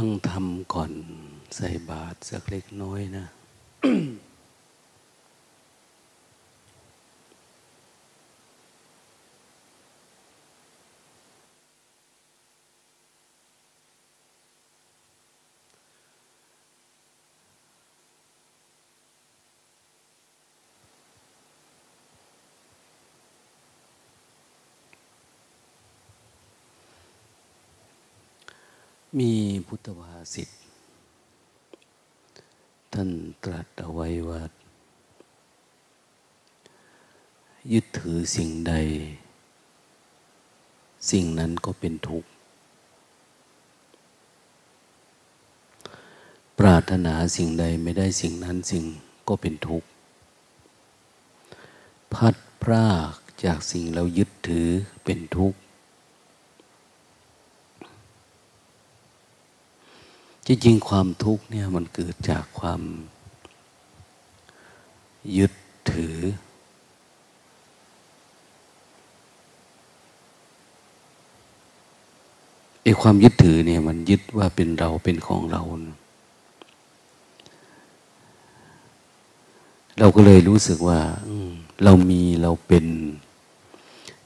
ฟังธรรมก่อนใส่บาตรสักเล็กน้อยนะ มีพุทธวาสิทธิ์ท่านตรัสเอาไว้ว่า ยึดถือสิ่งใด สิ่งนั้นก็เป็นทุกข์ ปรารถนาสิ่งใดไม่ได้สิ่งนั้นสิ่งก็เป็นทุกข์ พัดพรากจากสิ่งเรายึดถือเป็นทุกข์ จริงๆความทุกข์เนี่ยมันเกิดจากความยึดถือ ไอ้ความยึดถือเนี่ยมันยึดว่าเป็นเราเป็นของเรา เราก็เลยรู้สึกว่าเรามีเราเป็น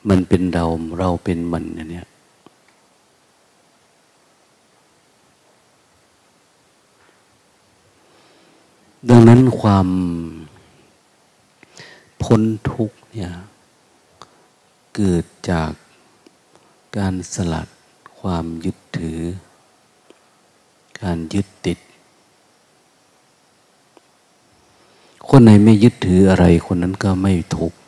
มันเป็นเราเราเป็นมันเนี่ย ดังนั้นความพ้นทุกเนี่ยเกิดจากการสลัดความยึดถือ การยึดติด คนไหนไม่ยึดถืออะไรคนนั้นก็ไม่ทุกข์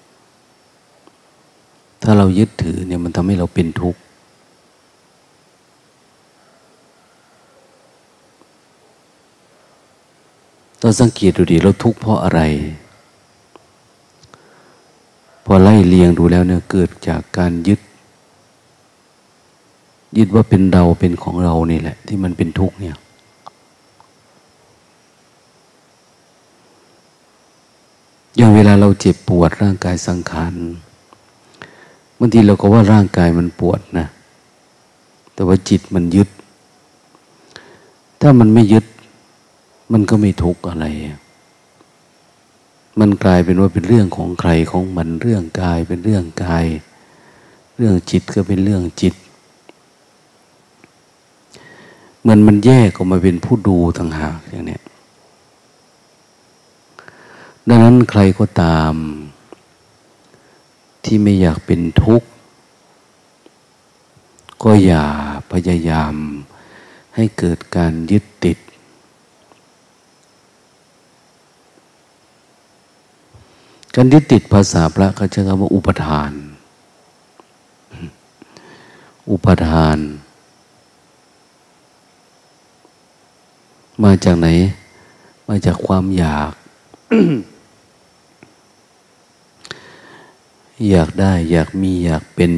ถ้าเรายึดถือเนี่ยมันทำให้เราเป็นทุกข์ เราสังเกตดูดิเราทุกข์เพราะอะไร พอไล่เลียงดูแล้วเนี่ยเกิดจากการยึด ยึดว่าเป็นเราเป็นของเรานี่แหละ ที่มันเป็นทุกข์เนี่ยอย่างเวลาเราเจ็บปวดร่างกายสังขารบางทีเราก็ว่าร่างกายมันปวดนะ แต่ว่าจิตมันยึด ถ้ามันไม่ยึด มันก็ไม่ทุกข์อะไร มันกลายเป็นว่าเป็นเรื่องของใครของมันเรื่องกายเป็นเรื่องกาย เรื่องจิตก็เป็นเรื่องจิต เหมือนมันแยกออกมาเป็นผู้ดูต่างหากอย่างนี้ดังนั้นใครก็ตาม ที่ไม่อยากเป็นทุกข์ ก็อย่าพยายามให้เกิดการยึดติด การยึดติดภาษาพระเขาใช้คำว่าอุปทาน อุปทาน มาจากไหน มาจากความอยาก อยากได้ อยากมีอยากเป็น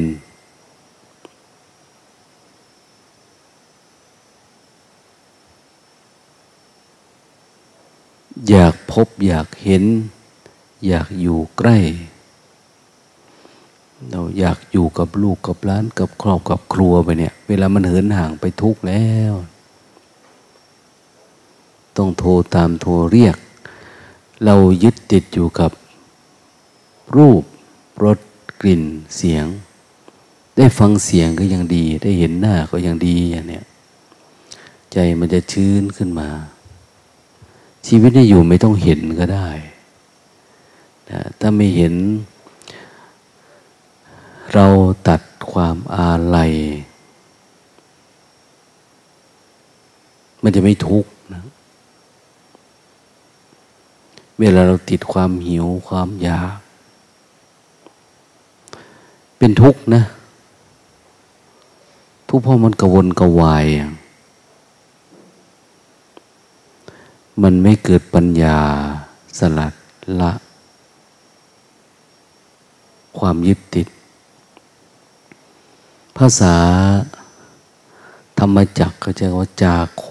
อยากพบอยากเห็น อยากอยู่ใกล้ เราอยากอยู่กับลูกกับล้านกับครอบกับครัวไปเนี่ย เวลามันเหินห่างไปทุกแล้ว ต้องโทรตามโทรเรียก เรายึดติดอยู่กับ รูปรสกลิ่นเสียง ได้ฟังเสียงก็ยังดี ได้เห็นหน้าก็ยังดีอย่างเนี้ยใจมันจะชื้นขึ้นมา ชีวิตนี่อยู่ไม่ต้องเห็นก็ได้ นะถ้าไม่เห็น เราตัดความอาลัย มันจะไม่ทุกข์นะเวลาเราติดความหิวความอยาก เป็นทุกข์นะ ทุกข์เพราะมันกระวนกระวายมันไม่เกิดปัญญาสลัดละ ความยึดติด ภาษาธรรมจักก็จะว่าจาโค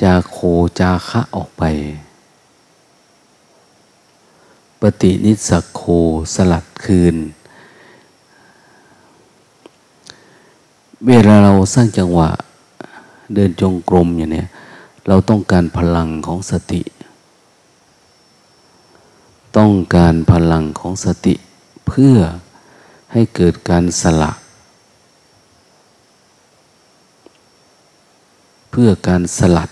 จาโคจาคะออกไป ปฏินิสโคสลัดคืน เวลาเราสร้างจังหวะเดินจงกรมอย่างนี้เราต้องการพลังของสติ ต้องการพลังของสติเพื่อให้เกิดการสลักเพื่อการสลัด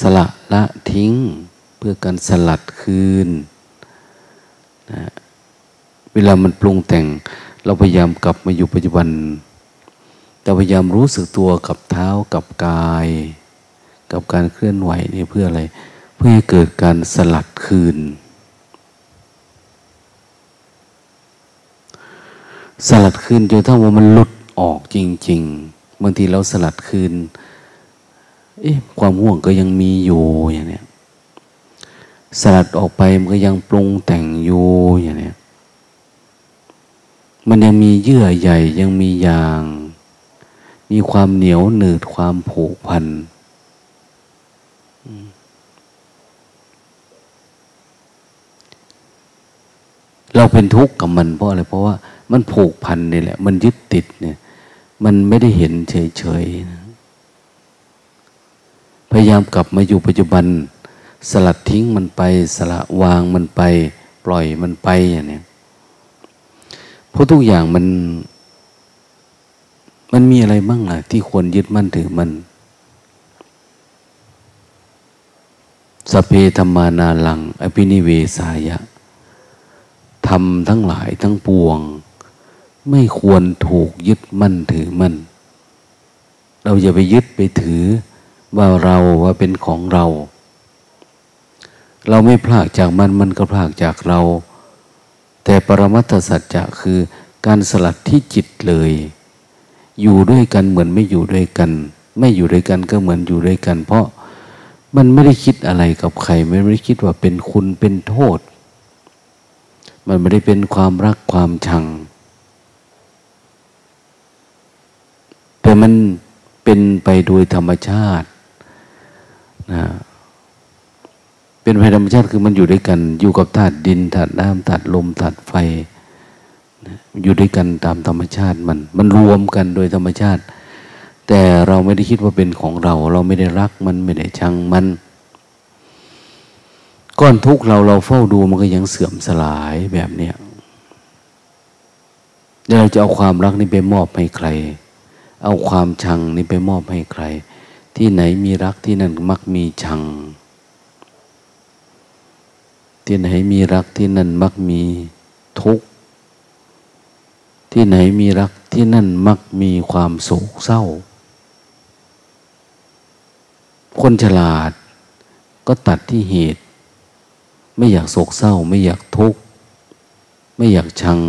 สละละทิ้ง เพื่อการสลัดคืนนะเวลามันปรุงแต่ง เราพยายามกลับมาอยู่ปัจจุบัน แต่พยายามรู้สึกตัวกับเท้ากับกาย กับการเคลื่อนไหวนี่เพื่ออะไร เพื่อให้เกิดการสลัดคืน สลัดคืนจนถ้าว่ามันหลุดออกจริง ๆบางทีเราสลัดคืน เอ๊ะความห่วงก็ยังมีอยู่อย่างเนี้ยสลัดออกไปมันก็ยังปรุงแต่งอยู่อย่างเนี้ยมันยังมีเยื่อใหญ่ยังมียาง มีความเหนียวหนืดความผูกพัน เราเป็นทุกข์กับมันเพราะอะไร เพราะว่ามันผูกพันนี่แหละ มันยึดติดเนี่ย มันไม่ได้เห็นเฉยๆนะพยายามกลับมาอยู่ปัจจุบัน สลัดทิ้งมันไป สละวางมันไป ปล่อยมันไปอย่างนี้เพราะทุกอย่างมัน มันมีอะไรบ้างล่ะ ที่ควรยึดมั่นถือมันสเพธรรมานาลัง อภินิเวสายะ ทำทั้งหลายทั้งปวง ไม่ควรถูกยึดมั่นถือมั่น เราอย่าไปยึดไปถือว่าเราว่าเป็นของเรา เราไม่พลากจากมันมันก็พลากจากเรา แต่ปรมัตถสัจจะคือการสลัดที่จิตเลย อยู่ด้วยกันเหมือนไม่อยู่ด้วยกัน ไม่อยู่ด้วยกันก็เหมือนอยู่ด้วยกัน เพราะมันไม่ได้คิดอะไรกับใคร ไม่ได้คิดว่าเป็นคุณเป็นโทษ มันไม่ได้เป็นความรักความชัง แต่มันเป็นไปโดยธรรมชาตินะเป็นไปธรรมชาติคือมันอยู่ด้วยกัน อยู่กับธาตุดินธาตุน้ำธาตุลมธาตุไฟอยู่ด้วยกันตามธรรมชาติมัน มันรวมกันโดยธรรมชาติ แต่เราไม่ได้คิดว่าเป็นของเรา เราไม่ได้รักมันไม่ได้ชังมัน ก้อนทุกเราเราเฝ้าดูมันก็ยังเสื่อมสลายแบบเนี้ยเราจะเอาความรักนี้ไปมอบให้ใคร เอาความชังนี้ไปมอบให้ใคร ที่ไหนมีรักที่นั่นมักมีชัง ที่ไหนมีรักที่นั่นมักมีทุกข์ ที่ไหนมีรักที่นั่นมักมีความโศกเศร้า คนฉลาดก็ตัดที่เหตุ ไม่อยากโศกเศร้า ไม่อยากทุกข์ ไม่อยากชัง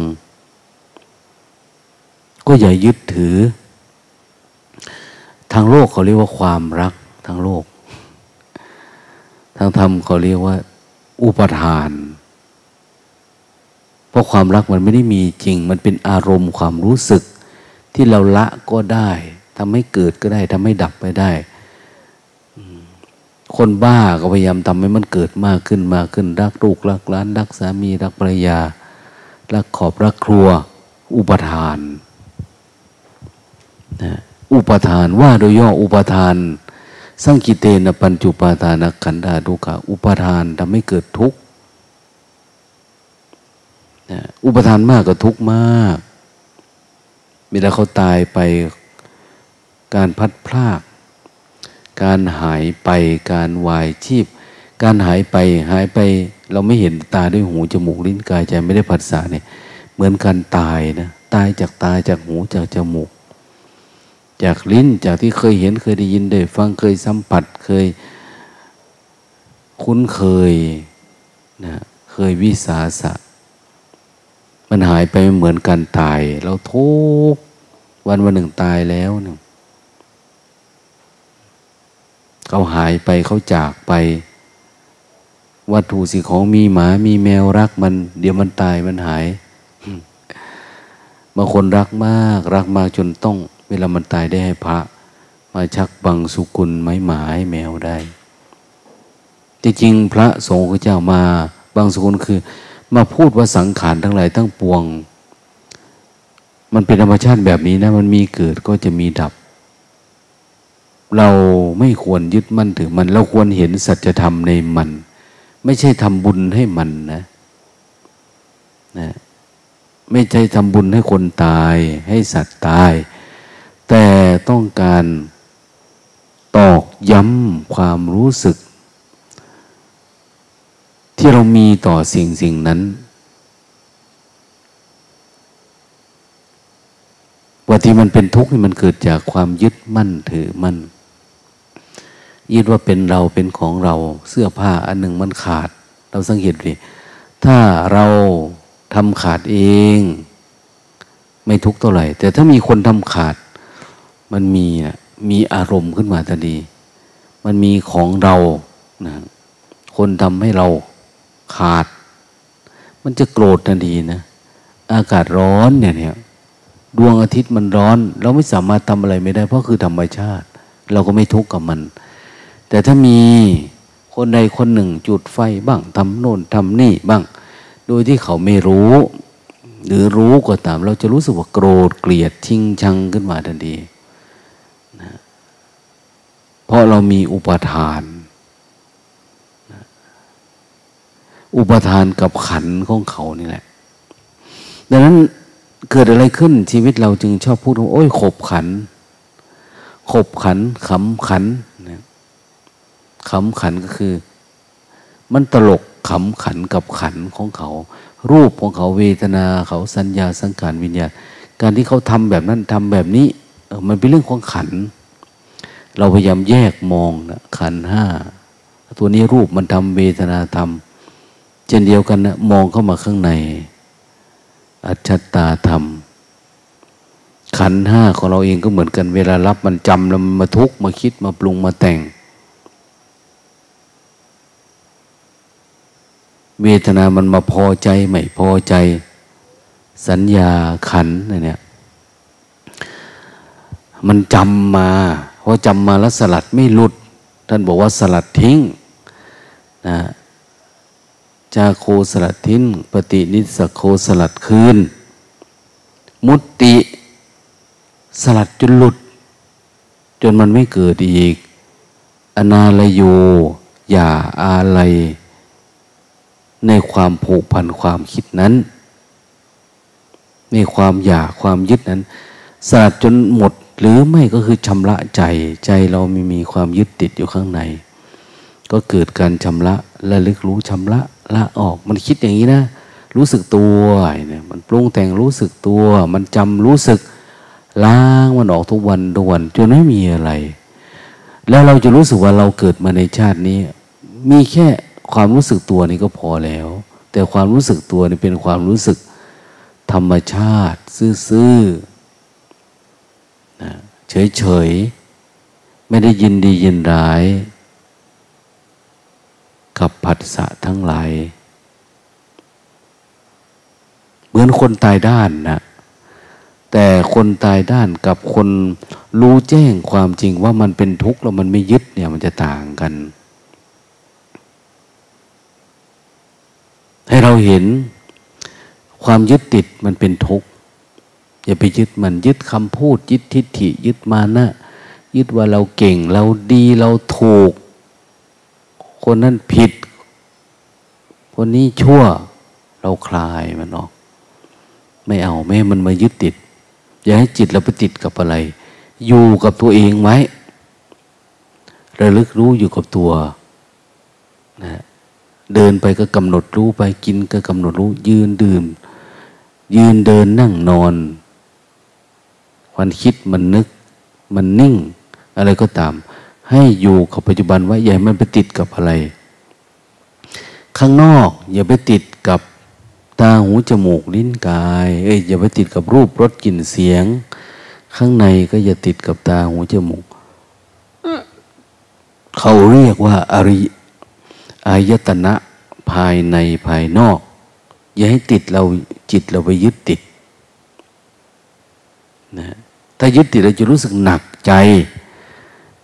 ก็อย่ายึดถือ ทางโลกเขาเรียกว่าความรักทางโลก ทางธรรมเขาเรียกว่า อุปทาน เพราะความรักมันไม่ได้มีจริง มันเป็นอารมณ์ความรู้สึก ที่เราละก็ได้ทำให้เกิดก็ได้ทำให้ดับไปได้ คนบ้าก็พยายามทำให้มันเกิดมากขึ้นมากขึ้น รักลูกรักล้าน รักสามี รักภรรยา รักขอบรักครัว อุปทานนะอุปทานว่าโดยย่ออุปทาน สังกิเตนะปัญจุปาทานขันธาทุกขอุปทานทำให้เกิดทุกข์อุปทานมากก็ทุกข์มากเวลาเขาตายไปการพัดพลาก การหายไปการวายชีพ การหายไปหายไป เราไม่เห็นตาด้วยหูจมูกลิ้นกายใจไม่ได้ผัสสะเนี่ยเหมือนการตายนะตายจากตาจากหูจากจมูก จากลิ้นจากที่เคยเห็นเคยได้ยินได้ฟังเคยสัมผัสเคยคุ้นเคยนะเคยวิสาสะ มันหายไปเหมือนการตาย เราทุกวันวันหนึ่งตายแล้วเนี่ย เขาหายไปเขาจากไป วัตถุสิ่งของมีหมามีแมวรักมัน เดี๋ยวมันตายมันหายบางคนรักมาก รักมากจนต้อง เวลามันตายได้ให้พระ มาชักบังสุกุลไม้หมาให้แมวได้จริงๆพระสงฆ์เจ้ามาบางสุกุลคือ มาพูดว่าสังขารทั้งหลายทั้งปวง มันเป็นธรรมชาติแบบนี้นะ มันมีเกิดก็จะมีดับ เราไม่ควรยึดมั่นถือมัน เราควรเห็นสัจธรรมในมัน ไม่ใช่ทำบุญให้มันนะนะไม่ใช่ทำบุญให้คนตาย ให้สัตว์ตาย แต่ต้องการตอกย้ำความรู้สึก ที่เรามีต่อสิ่งสิ่งนั้น ว่าที่มันเป็นทุกข์นี่มันเกิดจากความยึดมั่นถือมั่น ยึดว่าเป็นเราเป็นของเราเสื้อผ้าอันหนึ่งมันขาด เราสังเกตดิถ้าเราทำขาดเอง ไม่ทุกเท่าไหร่ แต่ถ้ามีคนทำขาด มันมีมีอารมณ์ขึ้นมาทันทีมันมีของเรานะคนทำให้เราขาด มันจะโกรธทันทีนะอากาศร้อนเนี่ยเนี่ยดวงอาทิตย์มันร้อน เราไม่สามารถทำอะไรไม่ได้ เพราะคือธรรมชาติ เราก็ไม่ทุกข์กับมัน แต่ถ้ามีคนใดคนหนึ่งจุดไฟบ้างทำโน่นทำนี่บ้าง โดยที่เขาไม่รู้ หรือรู้ก็ตาม เราจะรู้สึกว่าโกรธเกลียดชิงชังขึ้นมาทันทีนะเพราะเรามีอุปทานนะอุปทานกับขันของเขานี่แหละ ดังนั้นเกิดอะไรขึ้นชีวิตเราจึงชอบพูดว่าโอ้ยขบขัน ขบขันขำขัน ขำขันก็คือ มันตลกขำขันกับขันของเขา รูปของเขาเวทนาเขาสัญญาสังขารวิญญาณการที่เขาทำแบบนั้นทำแบบนี้มันเป็นเรื่องของขัน เราพยายามแยกมองนะขันห้าตัวนี้รูปมันทำเวทนาทำเช่นเดียวกันนะมองเข้ามาข้างใน อัจฉตาธรรม ขันห้าของเราเองก็เหมือนกัน เวลารับมันจำแล้วมันมาทุกข์มาคิดมาปรุงมาแต่ง เวทนามันมาพอใจไม่พอใจ สัญญาขันเนี่ยมันจำมาเพอจำมาแล้วสลัดไม่หลุด ท่านบอกว่าสลัดทิ้งนะจาโคสลัดทิ้งปฏินิสโคสลัดคืน มุตติสลัดจนหลุด จนมันไม่เกิดอีก อนาลโย อย่าอะไร ในความผูกพันความคิดนั้น ในความอยากความยึดนั้นสลัดจนหมดหรือไม่ก็คือชำระใจใจเราไม่มีความยึดติดอยู่ข้างใน ก็เกิดการชำระและลึกรู้ชำระละออก มันคิดอย่างนี้นะ รู้สึกตัวเนี่ยมันปรุงแต่งรู้สึกตัว มันจำรู้สึกล้างมันออกทุกวันทุกวันจนไม่มีอะไร แล้วเราจะรู้สึกว่าเราเกิดมาในชาตินี้ มีแค่ ความรู้สึกตัวนี่ก็พอแล้ว แต่ความรู้สึกตัวนี่เป็นความรู้สึกธรรมชาติ ซื่อๆนะเฉยๆ ไม่ได้ยินดียินร้าย กับผัสสะทั้งหลาย เหมือนคนตายด้านนะแต่คนตายด้านกับคนรู้แจ้งความจริงว่ามันเป็นทุกข์แล้วมันไม่ยึดเนี่ยมันจะต่างกัน ให้เราเห็นความยึดติดมันเป็นทุกข์อย่าไปยึดมันยึดคำพูด ยึดทิฏฐิ ยึดมานะยึดว่าเราเก่งเราดีเราถูก คนนั้นผิด คนนี้ชั่ว เราคลายมันออก ไม่เอาแม่มันมายึดติด อย่าให้จิตเราไปติดกับอะไร อยู่กับตัวเองไว้ระลึกรู้อยู่กับตัวนะ เดินไปก็กำหนดรู้ไปกินก็กำหนดรู้ ยืนดื่ม ยืนเดินนั่งนอนวันคิดมันนึก มันนิ่ง อะไรก็ตาม ให้อยู่กับปัจจุบันไว้อย่ามันไปติดกับอะไร ข้างนอก อย่าไปติดกับตาหูจมูกลิ้นกาย เอ้ยอย่าไปติดกับรูปรสกลิ่นเสียง ข้างในก็อย่าติดกับตาหูจมูกเขาเรียกว่าอริ อายตนะภายในภายนอก อย่าให้ติดเราจิตเราไปยึดติดนะถ้ายึดติดเราจะรู้สึกหนักใจ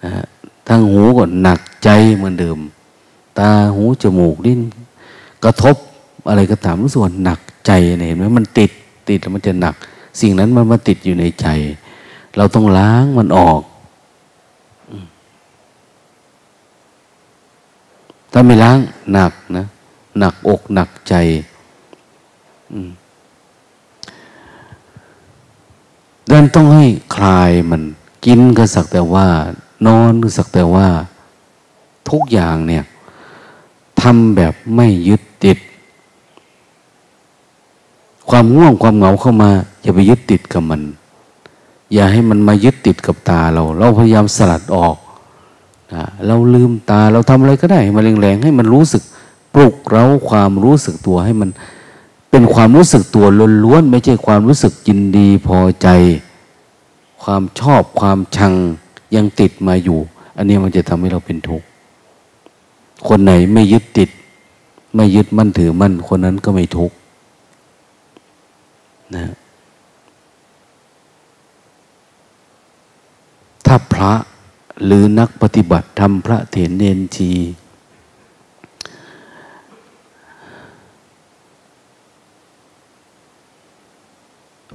นะทางหูก็หนักใจเหมือนเดิม ตาหูจมูกลิ้นกระทบอะไรก็ตามรู้สึกว่าหนักใจเห็นไหมมันติดติดแล้วมันจะหนัก สิ่งนั้นมันมาติดอยู่ในใจ เราต้องล้างมันออก ถ้าไม่ล้างหนักนะหนักอกหนักใจดันต้องให้คลายมัน กินก็สักแต่ว่า นอนก็สักแต่ว่า ทุกอย่างเนี่ยทำแบบไม่ยึดติด ความง่วงความเหงาเข้ามา อย่าไปยึดติดกับมัน อย่าให้มันมายึดติดกับตาเรา เราพยายามสลัดออก เราลืมตาเราทำอะไรก็ได้มาแรงๆให้มันรู้สึกปลุกเราความรู้สึกตัวให้มันเป็นความรู้สึกตัวล้วนๆไม่ใช่ความรู้สึกยินดีพอใจ ความชอบความชังยังติดมาอยู่ อันนี้มันจะทำให้เราเป็นทุกข์คนไหนไม่ยึดติด ไม่ยึดมั่นถือมั่นคนนั้นก็ไม่ทุกข์นะถ้าพระ หรือนักปฏิบัติทำพระเถรเนนชี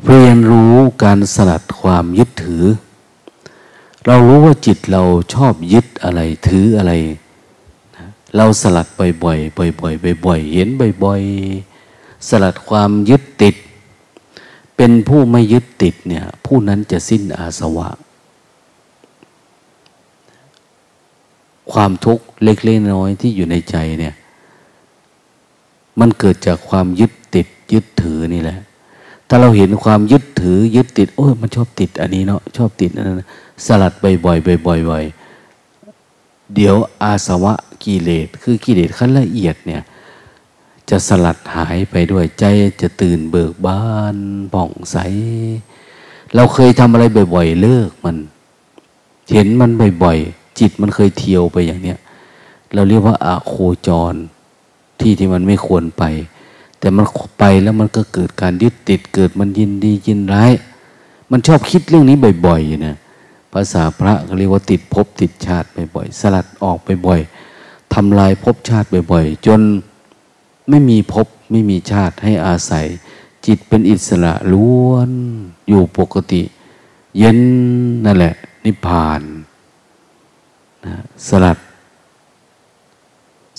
เรียนรู้การสลัดความยึดถือ เรารู้ว่าจิตเราชอบยึดอะไรถืออะไร เราสลัดบ่อยๆบ่อยๆบ่อยๆเห็นบ่อยๆ สลัดความยึดติด เป็นผู้ไม่ยึดติดเนี่ยผู้นั้นจะสิ้นอาสวะ ความทุกข์เล็กๆน้อยที่อยู่ในใจเนี่ย มันเกิดจากความยึดติดยึดถือนี่แหละ ถ้าเราเห็นความยึดถือยึดติด โอ้ยมันชอบติดอันนี้เนาะชอบติดอันนั้นสลัดบ่อยๆบ่อยๆเดี๋ยวอาสวะกิเลสคือกิเลสขั้นละเอียดเนี่ย จะสลัดหายไปด้วยใจจะตื่นเบิกบานผ่องใส เราเคยทำอะไรบ่อยๆ เลิกมัน เห็นมันบ่อยๆ จิตมันเคยเที่ยวไปอย่างเนี้ยเราเรียกว่าอาโคจร ที่ที่มันไม่ควรไป แต่มันไปแล้วมันก็เกิดการยึดติดเกิดมันยินดียินร้าย มันชอบคิดเรื่องนี้บ่อยๆนะภาษาพระเขาเรียกว่าติดภพติดชาติบ่อยๆสลัดออกไปบ่อยทำลายภพชาติบ่อยๆ จนไม่มีภพไม่มีชาติให้อาศัย จิตเป็นอิสระล้วน อยู่ปกติ เย็นนั่นแหละ นิพพาน นะสลัด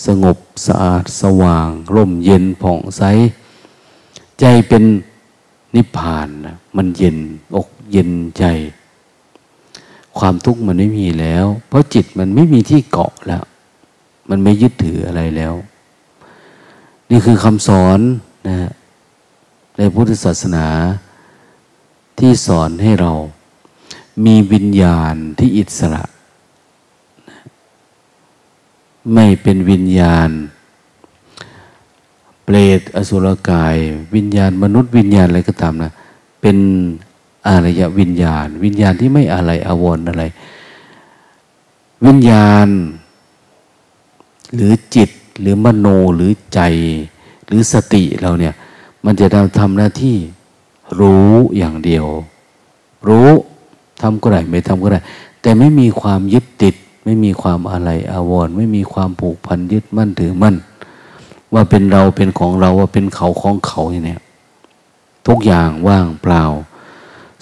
สงบสะอาดสว่าง ร่มเย็นผ่องใส ใจเป็นนิพพานนะมันเย็นอกเย็นใจ ความทุกข์มันไม่มีแล้ว เพราะจิตมันไม่มีที่เกาะแล้ว มันไม่ยึดถืออะไรแล้ว นี่คือคำสอนนะในพุทธศาสนาที่สอนให้เรามีวิญญาณที่อิสระ ไม่เป็นวิญญาณ เปรตอสุรกาย วิญญาณมนุษย์วิญญาณอะไรก็ตามนะ เป็นอารยวิญญาณ วิญญาณที่ไม่อะไรอาวรอะไร วิญญาณ หรือจิตหรือมโนหรือใจ หรือสติเราเนี่ย มันจะทำหน้าที่รู้อย่างเดียว รู้ทำก็ได้ไม่ทำก็ได้ แต่ไม่มีความยึดติด ไม่มีความอะไรอาวรณ์ไม่มีความผูกพันยึดมั่นถือมั่น ว่าเป็นเราเป็นของเราว่าเป็นเขาของเขาอย่างนี้ทุกอย่างว่างเปล่า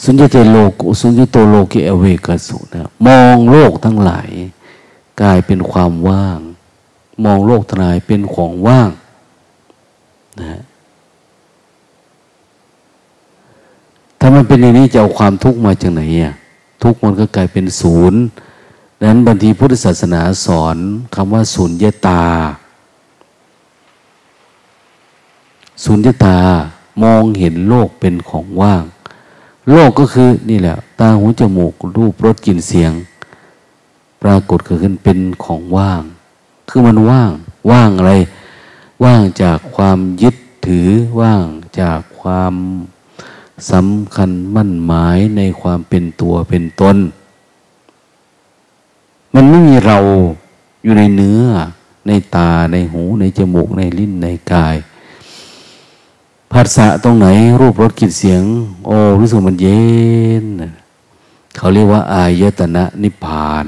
สุญญเตโลกสุญญโตโลกเอเวกสุนะมองโลกทั้งหลาย กลายเป็นความว่าง มองโลกทั้งหลายเป็นของว่างนะถ้ามันเป็นอย่างนี้จะเอาความทุกข์มาจากไหนอะทุกข์มันก็กลายเป็นศูนย์ ดังนั้นบางทีพุทธศาสนาสอนคำว่าสุญญตา สุญญตามองเห็นโลกเป็นของว่าง โลกก็คือนี่แหละ ตาหูจมูกรูปรสกลิ่นเสียง ปรากฏเกิดขึ้นเป็นของว่าง คือมันว่าง ว่างอะไร ว่างจากความยึดถือว่างจากความสำคัญมั่นหมายในความเป็นตัวเป็นตน มันไม่มีเราอยู่ในเนื้อ ในตาในหู ในจมูก ในลิ้นในกายภาษาตรงไหน รูปรสกลิ่นเสียง โอ้รู้สึกมันเย็น เขาเรียกว่า อายตนะนิพพาน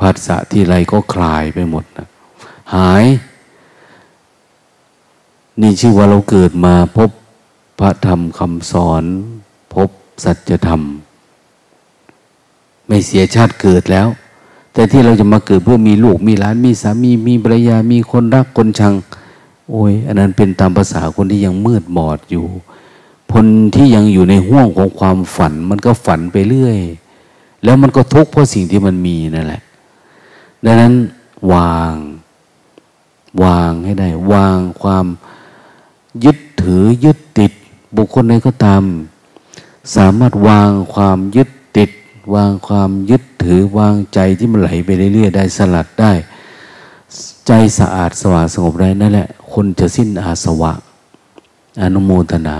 ภาษาที่ไรก็คลายไปหมดนะหาย นี่ชื่อว่าเราเกิดมาพบพระธรรมคำสอน พบสัจธรรม ไม่เสียชาติเกิดแล้ว แต่ที่เราจะมาเกิดเพื่อมีลูกมีหลานมีสามีมีภรรยามีคนรักคนชัง โอ้ย อันนั้นเป็นตามภาษาคนที่ยังมืดบอดอยู่ คนที่ยังอยู่ในห่วงของความฝัน มันก็ฝันไปเรื่อย แล้วมันก็ทุกข์เพราะสิ่งที่มันมีนั่นแหละ ดังนั้นวาง วางให้ได้ วางความยึดถือยึดติด บุคคลใดก็ตาม สามารถวางความยึดติด วางความยึดถือวางใจที่มันไหลไปเรื่อยๆได้สลัดได้ ใจสะอาดสว่างสงบได้นั่นแหละ คนจะสิ้นอาสวะ อนุโมทนา